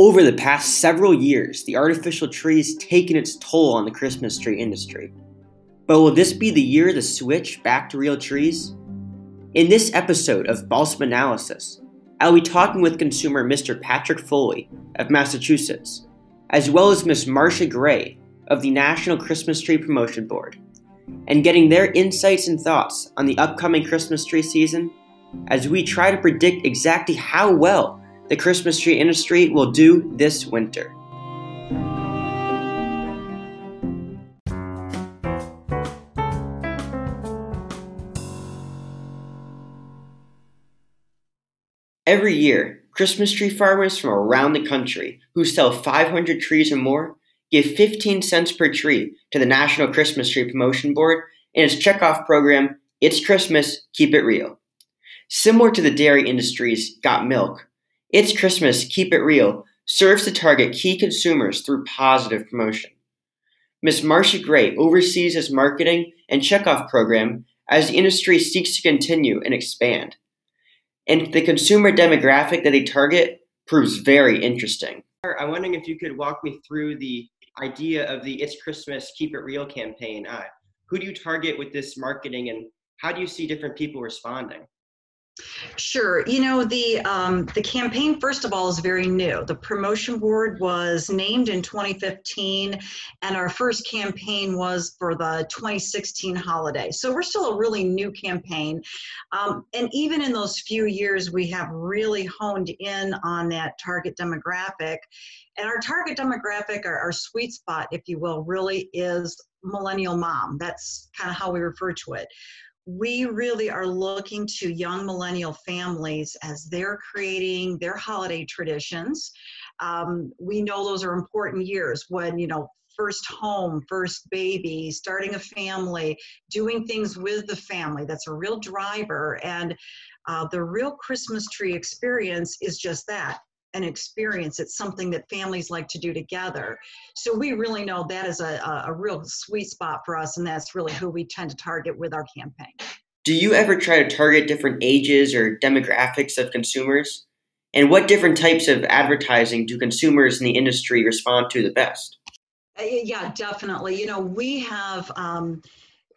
Over the past several years, the artificial tree has taken its toll on the Christmas tree industry. But will this be the year to switch back to real trees? In this episode of Balsam Analysis, I'll be talking with consumer Mr. Patrick Foley of Massachusetts, as well as Ms. Marcia Gray of the National Christmas Tree Promotion Board, and getting their insights and thoughts on the upcoming Christmas tree season as we try to predict exactly how well the Christmas tree industry will do this winter. Every year, Christmas tree farmers from around the country who sell 500 trees or more give 15 cents per tree to the National Christmas Tree Promotion Board in its checkoff program, It's Christmas, Keep It Real. Similar to the dairy industry's Got Milk, it's Christmas, Keep It Real serves to target key consumers through positive promotion. Ms. Marcia Gray oversees this marketing and checkoff program as the industry seeks to continue and expand. And the consumer demographic that they target proves very interesting. I'm wondering if you could walk me through the idea of the It's Christmas, Keep It Real campaign. Uh, who do you target with this marketing and how do you see different people responding? Sure. You know, the um, the campaign, first of all, is very new. The promotion board was named in 2015, and our first campaign was for the 2016 holiday. So we're still a really new campaign. Um, and even in those few years, we have really honed in on that target demographic. And our target demographic, our, our sweet spot, if you will, really is millennial mom. That's kind of how we refer to it we really are looking to young millennial families as they're creating their holiday traditions. Um, we know those are important years when, you know, first home, first baby, starting a family, doing things with the family. That's a real driver. And uh, the real Christmas tree experience is just that an experience. It's something that families like to do together. So we really know that is a, a real sweet spot for us, and that's really who we tend to target with our campaign. Do you ever try to target different ages or demographics of consumers? And what different types of advertising do consumers in the industry respond to the best? Uh, yeah, definitely. You know, we have um,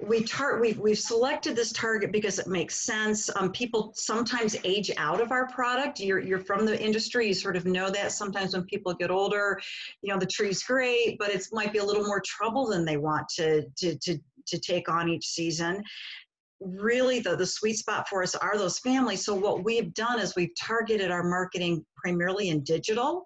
we tar- we've, we've selected this target because it makes sense. Um, people sometimes age out of our product. You're, you're from the industry, you sort of know that. Sometimes when people get older, you know, the tree's great, but it might be a little more trouble than they want to, to, to, to take on each season really the, the sweet spot for us are those families. So what we've done is we've targeted our marketing primarily in digital.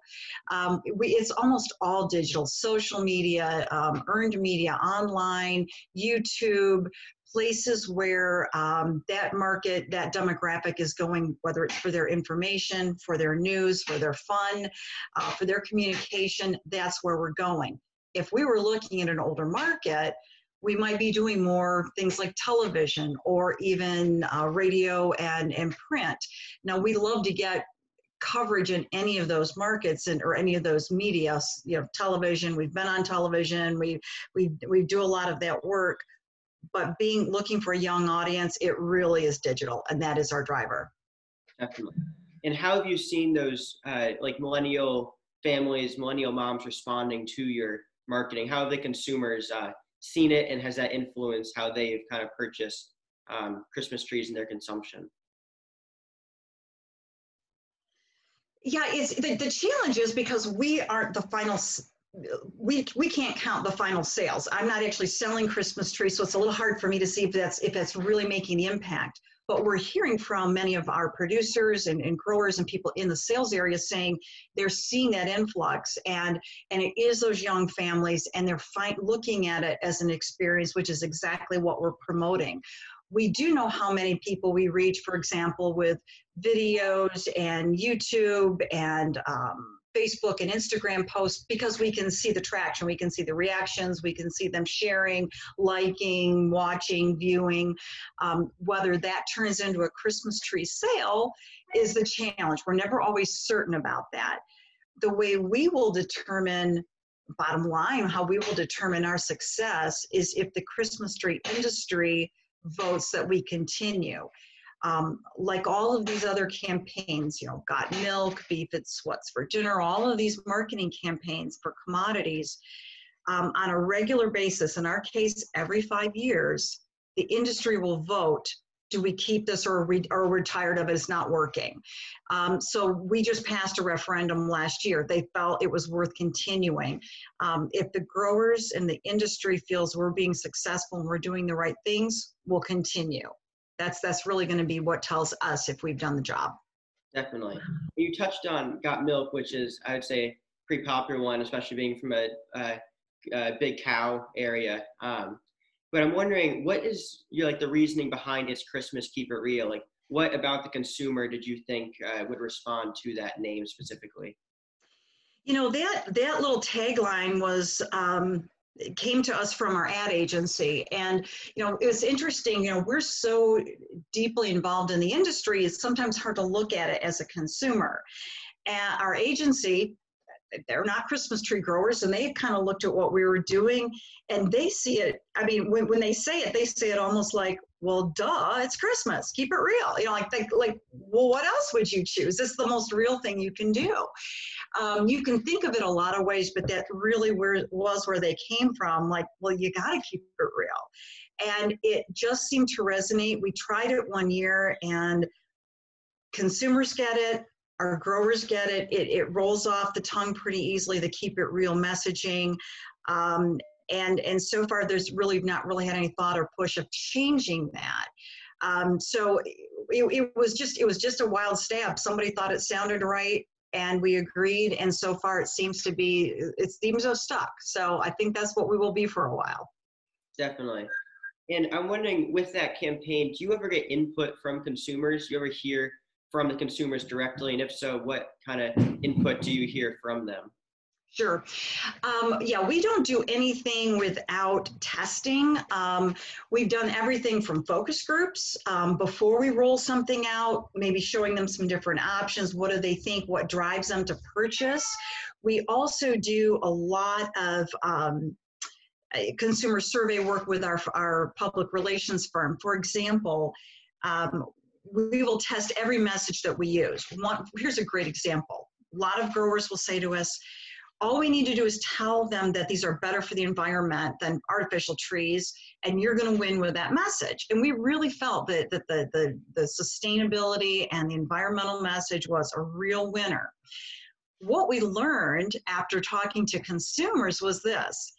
Um, we, it's almost all digital, social media, um, earned media, online, YouTube, places where um, that market, that demographic is going, whether it's for their information, for their news, for their fun, uh, for their communication, that's where we're going. If we were looking at an older market, we might be doing more things like television or even uh, radio and, and print. Now, we love to get coverage in any of those markets and or any of those media you know television. We've been on television. We we we do a lot of that work. But being looking for a young audience it really is digital and that is our driver. Definitely. And how have you seen those uh, like millennial families millennial moms responding to your marketing? How have the consumers uh, seen it and has that influenced how they've kind of purchased um, Christmas trees in their consumption? Yeah, it's the, the challenge is because we aren't the final we we can't count the final sales. I'm not actually selling Christmas trees, so it's a little hard for me to see if that's if that's really making the impact but we're hearing from many of our producers and, and growers and people in the sales area saying they're seeing that influx and and it is those young families and they're fi- looking at it as an experience which is exactly what we're promoting. We do know how many people we reach for example with videos and youtube and um, Facebook and Instagram posts because we can see the traction, we can see the reactions, we can see them sharing, liking, watching, viewing. Um, whether that turns into a Christmas tree sale is the challenge. We're never always certain about that. The way we will determine bottom line, how we will determine our success is if the Christmas tree industry votes that we continue. Um, like all of these other campaigns, you know, got milk, beef, it's what's for dinner, all of these marketing campaigns for commodities um, on a regular basis, in our case, every five years, the industry will vote do we keep this or are we, tired of it, it's not working. Um, so we just passed a referendum last year. They felt it was worth continuing. Um, if the growers and the industry feels we're being successful and we're doing the right things, we'll continue. That's, that's really gonna be what tells us if we've done the job. Definitely. You touched on Got Milk, which is, I would say, pretty popular one, especially being from a, a, a big cow area. Um, but I'm wondering, what is your like the reasoning behind its Christmas Keep It Real? Like, what about the consumer did you think uh, would respond to that name specifically? You know that that little tagline was um, came to us from our ad agency, and you know it was interesting. You know we're so deeply involved in the industry; it's sometimes hard to look at it as a consumer. And our agency they're not Christmas tree growers, and they kind of looked at what we were doing, and they see it. I mean, when, when they say it, they say it almost like, "Well, duh, it's Christmas. Keep it real." You know, like they, like, well, what else would you choose? Is the most real thing you can do. Um, you can think of it a lot of ways, but that really where was where they came from. Like, well, you got to keep it real, and it just seemed to resonate. We tried it one year, and consumers get it our growers get it. it. It rolls off the tongue pretty easily. The keep it real messaging. Um, and, and so far, there's really not really had any thought or push of changing that. Um, so it, it was just it was just a wild stab. Somebody thought it sounded right, and we agreed. And so far, it seems to be it seems have stuck. So I think that's what we will be for a while. Definitely. And I'm wondering, with that campaign, do you ever get input from consumers? You ever hear from the consumers directly? And if so, what kind of input do you hear from them? Sure. Um, yeah, we don't do anything without testing. Um, we've done everything from focus groups um, before we roll something out, maybe showing them some different options. What do they think? What drives them to purchase? We also do a lot of um, consumer survey work with our, our public relations firm. For example, um, we will test every message that we use. One, here's a great example. A lot of growers will say to us, all we need to do is tell them that these are better for the environment than artificial trees, and you're going to win with that message. And we really felt that, that the, the, the sustainability and the environmental message was a real winner. What we learned after talking to consumers was this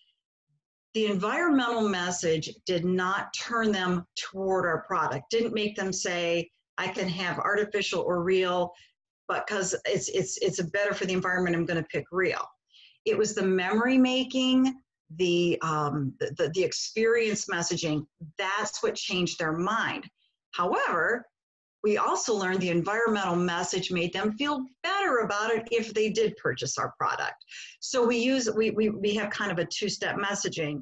the environmental message did not turn them toward our product, didn't make them say, I can have artificial or real, but because it's it's it's better for the environment, I'm going to pick real. It was the memory making, the, um, the the experience messaging. That's what changed their mind. However, we also learned the environmental message made them feel better about it if they did purchase our product. So we use we we, we have kind of a two-step messaging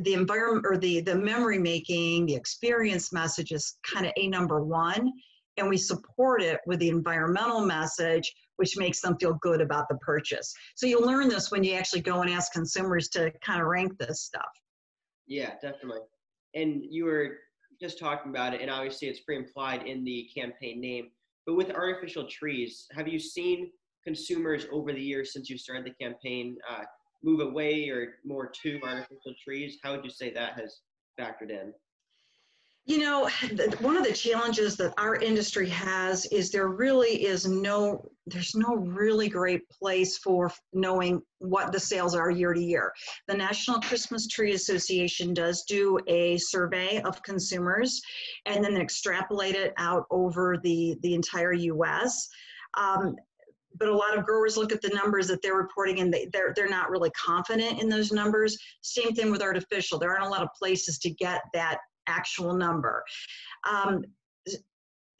the environment or the the memory making the experience message is kind of a number one and we support it with the environmental message which makes them feel good about the purchase so you'll learn this when you actually go and ask consumers to kind of rank this stuff yeah definitely and you were just talking about it and obviously it's pre-implied in the campaign name but with artificial trees have you seen consumers over the years since you started the campaign uh, move away or more to artificial trees? How would you say that has factored in? You know, one of the challenges that our industry has is there really is no, there's no really great place for knowing what the sales are year to year. The National Christmas Tree Association does do a survey of consumers and then extrapolate it out over the, the entire US. Um, but a lot of growers look at the numbers that they're reporting and they, they're, they're not really confident in those numbers. Same thing with artificial. There aren't a lot of places to get that actual number. Um,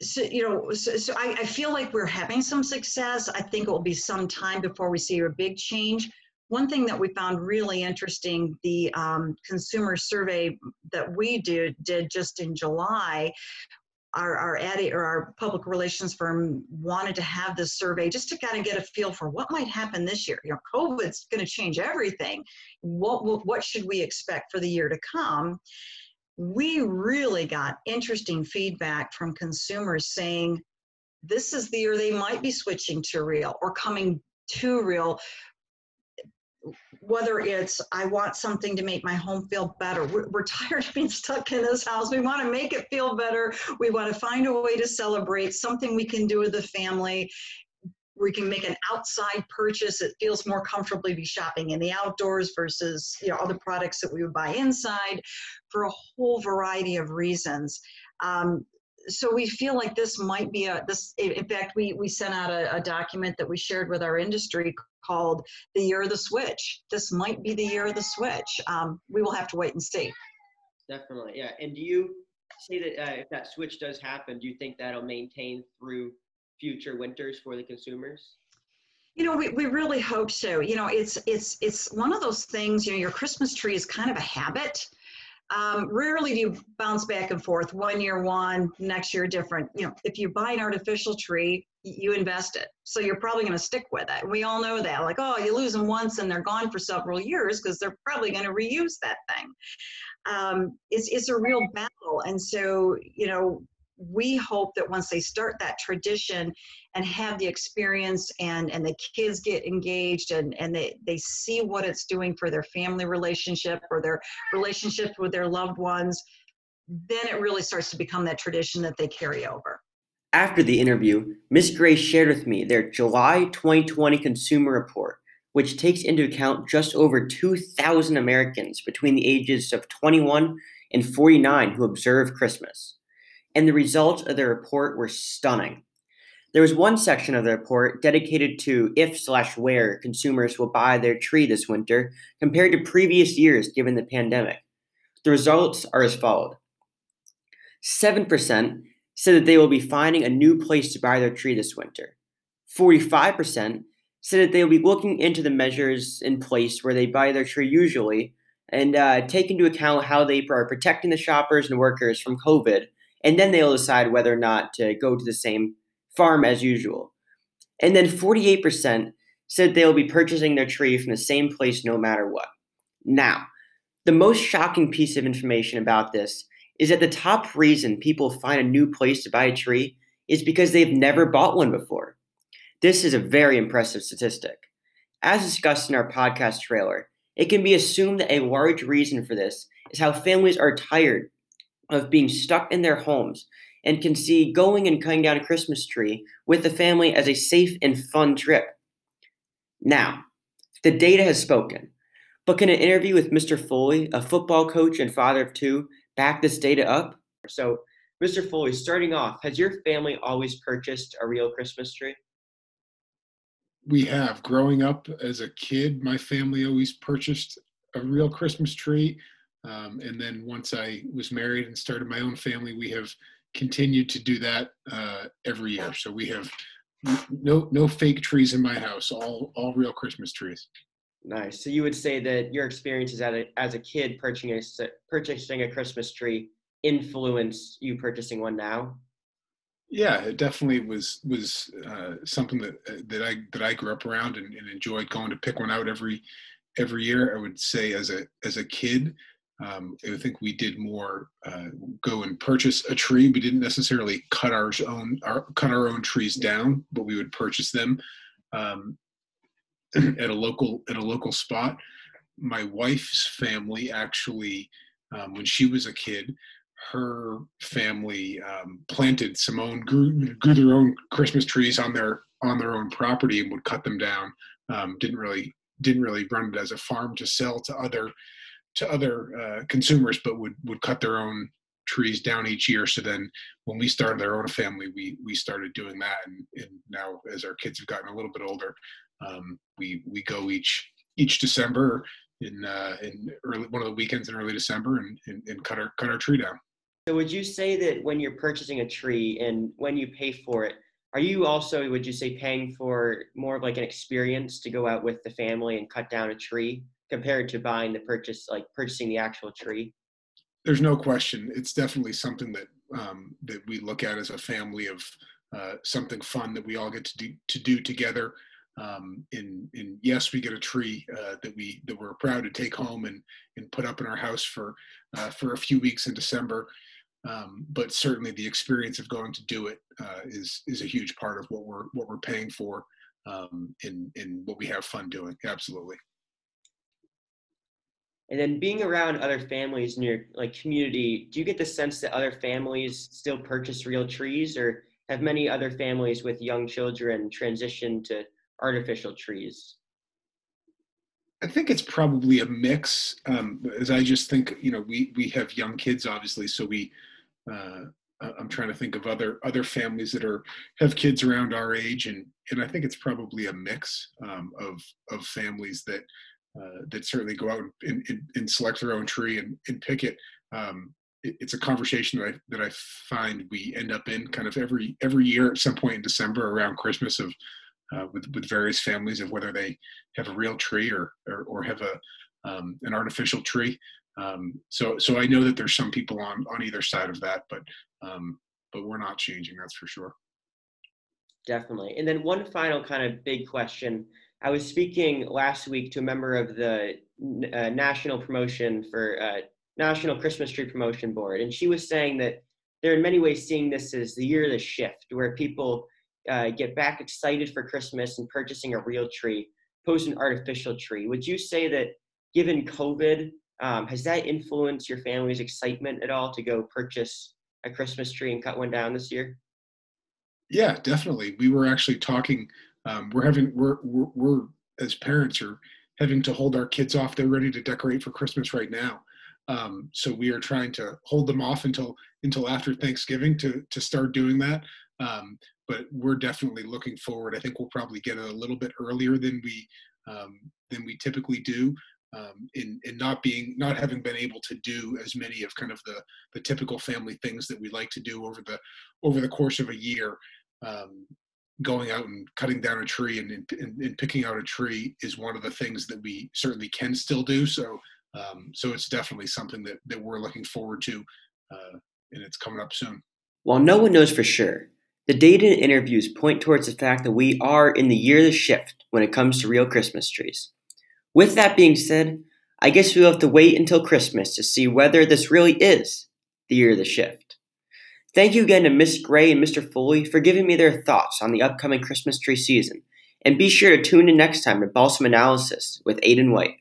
so, you know, so, so I, I feel like we're having some success. I think it will be some time before we see a big change. One thing that we found really interesting, the um, consumer survey that we did, did just in July our, our ad or our public relations firm wanted to have this survey just to kind of get a feel for what might happen this year. You know, COVID's going to change everything. What what should we expect for the year to come? We really got interesting feedback from consumers saying this is the year they might be switching to real or coming to real whether it's I want something to make my home feel better. We're, tired of being stuck in this house. We want to make it feel better. We want to find a way to celebrate something we can do with the family. We can make an outside purchase. It feels more comfortably to be shopping in the outdoors versus you know other products that we would buy inside for a whole variety of reasons. Um, so we feel like this might be a this in fact we we sent out a, a, document that we shared with our industry called the year of the switch this might be the year of the switch um, we will have to wait and see definitely yeah and do you say that uh, if that switch does happen do you think that'll maintain through future winters for the consumers? You know we, we really hope so. You know it's it's it's one of those things you know your christmas tree is kind of a habit. Um, rarely do you bounce back and forth one year one next year different. You know if you buy an artificial tree you invest it. So you're probably going to stick with it. We all know that. Like oh you lose them once and they're gone for several years because they're probably going to reuse that thing. Um, it's, it's a real battle. And so you know we hope that once they start that tradition and have the experience and and the kids get engaged and and they they see what it's doing for their family relationship or their relationship with their loved ones then it really starts to become that tradition that they carry over. After the interview ms gray shared with me their july 2020 consumer report which takes into account just over 2000 americans between the ages of 21 and 49 who observe christmas and the results of the report were stunning. There was one section of the report dedicated to if slash where consumers will buy their tree this winter compared to previous years given the pandemic. The results are as followed 7% said that they will be finding a new place to buy their tree this winter. 45% said that they will be looking into the measures in place where they buy their tree usually and uh, take into account how they are protecting the shoppers and workers from COVID and then they'll decide whether or not to go to the same farm as usual. And then 48% said they'll be purchasing their tree from the same place no matter what. Now, the most shocking piece of information about this is that the top reason people find a new place to buy a tree is because they've never bought one before. This is a very impressive statistic. As discussed in our podcast trailer, it can be assumed that a large reason for this is how families are tired of being stuck in their homes and can see going and cutting down a Christmas tree with the family as a safe and fun trip. Now, the data has spoken, but can an interview with Mr. Foley, a football coach and father of two, back this data up? So, Mr. Foley, starting off, has your family always purchased a real Christmas tree? We have. Growing up as a kid, my family always purchased a real Christmas tree. Um, and then once I was married and started my own family, we have continued to do that uh, every year. So we have no no fake trees in my house, all all real Christmas trees. Nice. So you would say that your experiences as a, as a kid purchasing a, purchasing a Christmas tree influenced you purchasing one now? Yeah, it definitely was was uh, something that that I that I grew up around and, and enjoyed going to pick one out every every year. I would say as a as a kid, um, I think we did more uh, go and purchase a tree. We didn't necessarily cut our own our, cut our own trees down, but we would purchase them um, at a local at a local spot. My wife's family actually, um, when she was a kid, her family um, planted some own grew, grew, their own Christmas trees on their on their own property and would cut them down. Um, didn't really didn't really run it as a farm to sell to other to other uh, consumers, but would would cut their own trees down each year. So then, when we started our own family, we we started doing that, and, and now as our kids have gotten a little bit older, um, we we go each each December in uh, in early one of the weekends in early December and, and, and cut our cut our tree down. So would you say that when you're purchasing a tree and when you pay for it, are you also would you say paying for more of like an experience to go out with the family and cut down a tree compared to buying the purchase, like purchasing the actual tree? There's no question. It's definitely something that um, that we look at as a family of uh, something fun that we all get to do to do together. Um, and, and yes, we get a tree uh, that we that we're proud to take home and and put up in our house for uh, for a few weeks in December. Um, but certainly, the experience of going to do it uh, is is a huge part of what we're what we're paying for um, in in what we have fun doing. Absolutely. And then being around other families in your like community, do you get the sense that other families still purchase real trees, or have many other families with young children transitioned to artificial trees? I think it's probably a mix. Um, as I just think, you know, we we have young kids, obviously, so we. Uh, I'm trying to think of other other families that are have kids around our age, and and I think it's probably a mix um, of of families that uh, that certainly go out and, and, and, select their own tree and, and pick it. Um, it. It's a conversation that I that I find we end up in kind of every every year at some point in December around Christmas of uh, with with various families of whether they have a real tree or or, or have a um, an artificial tree. Um, so so I know that there's some people on on either side of that, but um, but we're not changing. That's for sure. Definitely. And then one final kind of big question. I was speaking last week to a member of the uh, national promotion for uh, National Christmas Tree Promotion Board, and she was saying that they're in many ways seeing this as the year of the shift, where people uh, get back excited for Christmas and purchasing a real tree, post an artificial tree. Would you say that, given COVID, um, has that influenced your family's excitement at all to go purchase a Christmas tree and cut one down this year? Yeah, definitely. We were actually talking. Um, we're having we're, we're we're as parents are having to hold our kids off. They're ready to decorate for Christmas right now. Um, so we are trying to hold them off until until after Thanksgiving to to start doing that. Um, but we're definitely looking forward. I think we'll probably get it a little bit earlier than we um, than we typically do. Um, in, in not being not having been able to do as many of kind of the the typical family things that we like to do over the over the course of a year um, going out and cutting down a tree and, and, and, picking out a tree is one of the things that we certainly can still do so um, so it's definitely something that, that we're looking forward to uh, and it's coming up soon while no one knows for sure the data and interviews point towards the fact that we are in the year of the shift when it comes to real Christmas trees. With that being said, I guess we'll have to wait until Christmas to see whether this really is the year of the shift. Thank you again to Miss Gray and Mr. Foley for giving me their thoughts on the upcoming Christmas tree season, and be sure to tune in next time to Balsam Analysis with Aiden White.